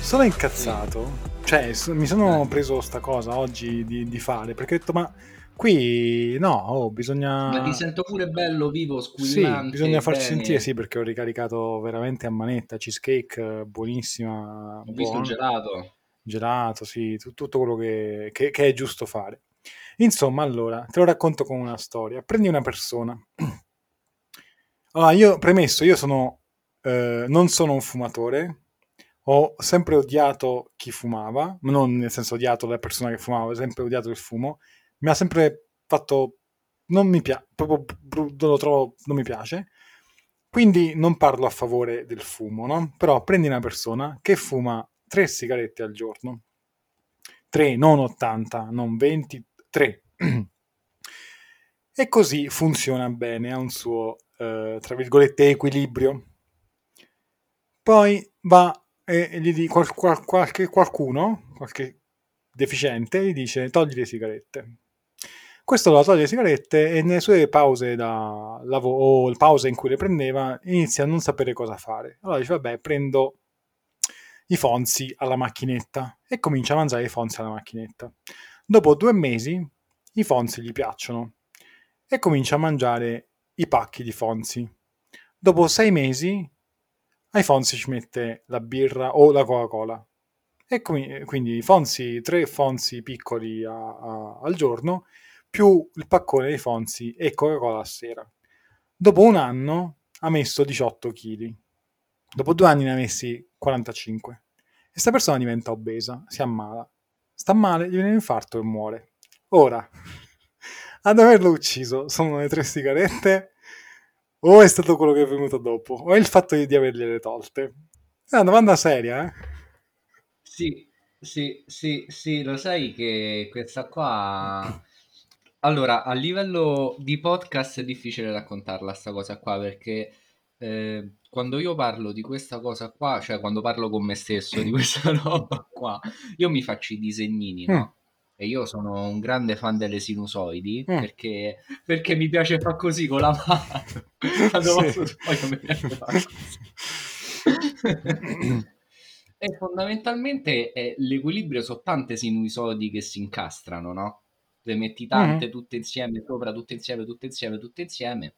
Sono incazzato, cioè mi sono preso sta cosa oggi di, di fare perché ho detto ma Qui no, oh, bisogna... Ma ti sento pure bello, vivo, squillante. Sì, bisogna farci bene. sentire, sì, perché ho ricaricato veramente a manetta, cheesecake buonissima. Ho visto il gelato. Gelato, sì, t- tutto quello che, che, che, è giusto fare. Insomma, allora, te lo racconto con una storia. Prendi una persona. Allora, io, premesso, io sono... Eh, non sono un fumatore, ho sempre odiato chi fumava, non nel senso odiato la persona che fumava, ho sempre odiato il fumo. Mi ha sempre fatto non mi piace proprio lo trovo non mi piace. Quindi non parlo a favore del fumo no? però prendi una persona che fuma tre sigarette al giorno. 3 non 80 non 20 3 e così funziona bene ha un suo eh, tra virgolette equilibrio poi va e gli di qual, qual, qualche, qualcuno qualche deficiente gli dice togli le sigarette questo la toglie le sigarette e nelle sue pause da lavoro o pause in cui le prendeva inizia a non sapere cosa fare. Allora dice vabbè prendo i fonzi alla macchinetta e comincia a mangiare i fonzi alla macchinetta. Dopo due mesi i fonzi gli piacciono e comincia a mangiare i pacchi di fonzi. Dopo sei mesi ai fonzi ci mette la birra o la Coca-Cola. E quindi fonzi, tre fonzi piccoli a, a, al giorno più il paccone di Fonzi e Coca-Cola a sera. Dopo un anno ha messo 18 kg. Dopo due anni ne ha messi 45. E questa persona diventa obesa, si ammala. Sta male, gli viene un infarto e muore. Ora, ad averlo ucciso sono le tre sigarette o è stato quello che è venuto dopo o è il fatto di, avergliele tolte? È una domanda seria, eh? Sì, sì, sì, sì, lo sai che questa qua allora, a livello di podcast è difficile raccontarla sta cosa qua perché eh, quando io parlo di questa cosa qua, cioè quando parlo con me stesso di questa roba qua, io mi faccio i disegnini, no? E io sono un grande fan delle sinusoidi mm. perché, perché, mi piace fare così con la mano. Quando sì. poi mi piace fare e fondamentalmente eh, l'equilibrio sono tante sinusoidi che si incastrano, no? le metti tante mm-hmm. tutte insieme sopra, tutte insieme, tutte insieme, tutte insieme,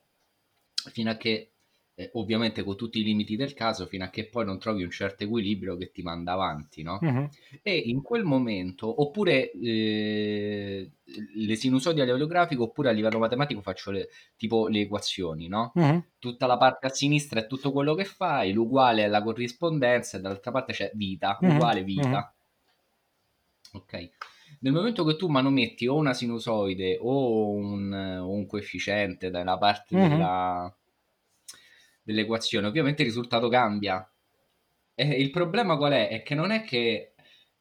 fino a che, eh, ovviamente con tutti i limiti del caso, fino a che poi non trovi un certo equilibrio che ti manda avanti, no? Mm-hmm. E in quel momento, oppure eh, le sinusoidi a livello grafico, oppure a livello matematico faccio le, tipo le equazioni, no? Mm-hmm. Tutta la parte a sinistra è tutto quello che fai, l'uguale è la corrispondenza e dall'altra parte c'è vita, uguale vita. Ok nel momento che tu manometti o una sinusoide o un, un coefficiente dalla parte mm-hmm. della, dell'equazione, ovviamente il risultato cambia. E il problema qual è? È che non è che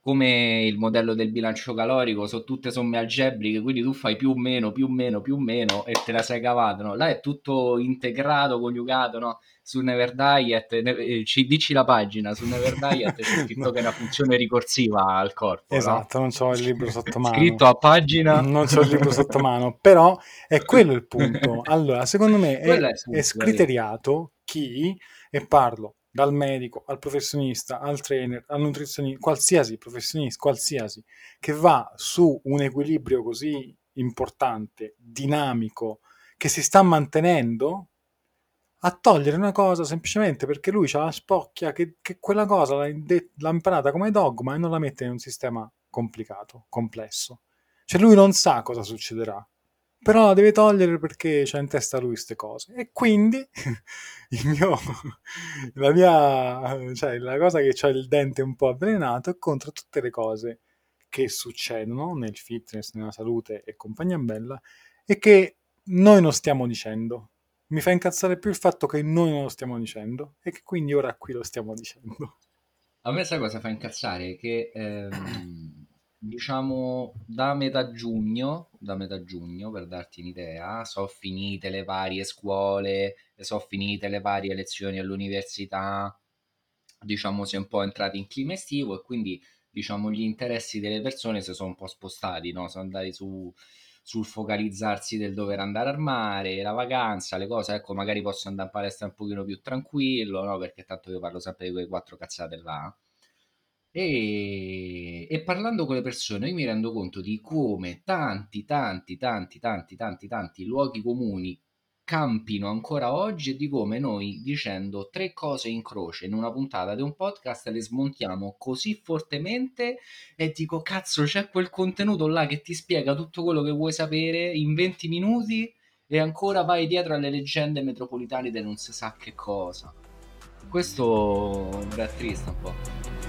come il modello del bilancio calorico sono tutte somme algebriche, quindi tu fai più meno, più meno, più meno e te la sei cavata, no? Là è tutto integrato, coniugato, no? Su Never Diet, eh, ci dici la pagina, su Never Diet c'è scritto no. che è una funzione ricorsiva al corpo. Esatto, no? non c'ho il libro sotto mano. Scritto a pagina. Non c'ho il libro sotto mano, però è quello il punto. Allora, secondo me è, è, è scriteriato chi, e parlo dal medico al professionista, al trainer, al nutrizionista, qualsiasi professionista, qualsiasi, che va su un equilibrio così importante, dinamico, che si sta mantenendo, a togliere una cosa semplicemente perché lui ha la spocchia che, che quella cosa l'ha, l'ha imparata come dogma e non la mette in un sistema complicato, complesso. Cioè lui non sa cosa succederà però la deve togliere perché c'ha in testa lui queste cose. E quindi mio, la mia, cioè la cosa che c'ha il dente un po' avvelenato è contro tutte le cose che succedono nel fitness, nella salute e compagnia bella e che noi non stiamo dicendo. Mi fa incazzare più il fatto che noi non lo stiamo dicendo e che quindi ora qui lo stiamo dicendo. A me sai cosa fa incazzare? Che ehm, diciamo da metà giugno, da metà giugno per darti un'idea, sono finite le varie scuole, sono finite le varie lezioni all'università, diciamo si è un po' entrati in clima estivo e quindi diciamo gli interessi delle persone si sono un po' spostati, no? sono andati su sul focalizzarsi del dover andare al mare, la vacanza, le cose, ecco, magari posso andare in palestra un pochino più tranquillo, no? Perché tanto io parlo sempre di quelle quattro cazzate là. E, e parlando con le persone io mi rendo conto di come tanti, tanti, tanti, tanti, tanti, tanti luoghi comuni campino ancora oggi e di come noi dicendo tre cose in croce in una puntata di un podcast le smontiamo così fortemente e dico cazzo c'è quel contenuto là che ti spiega tutto quello che vuoi sapere in 20 minuti e ancora vai dietro alle leggende metropolitane di non si sa che cosa. Questo mi è triste un po'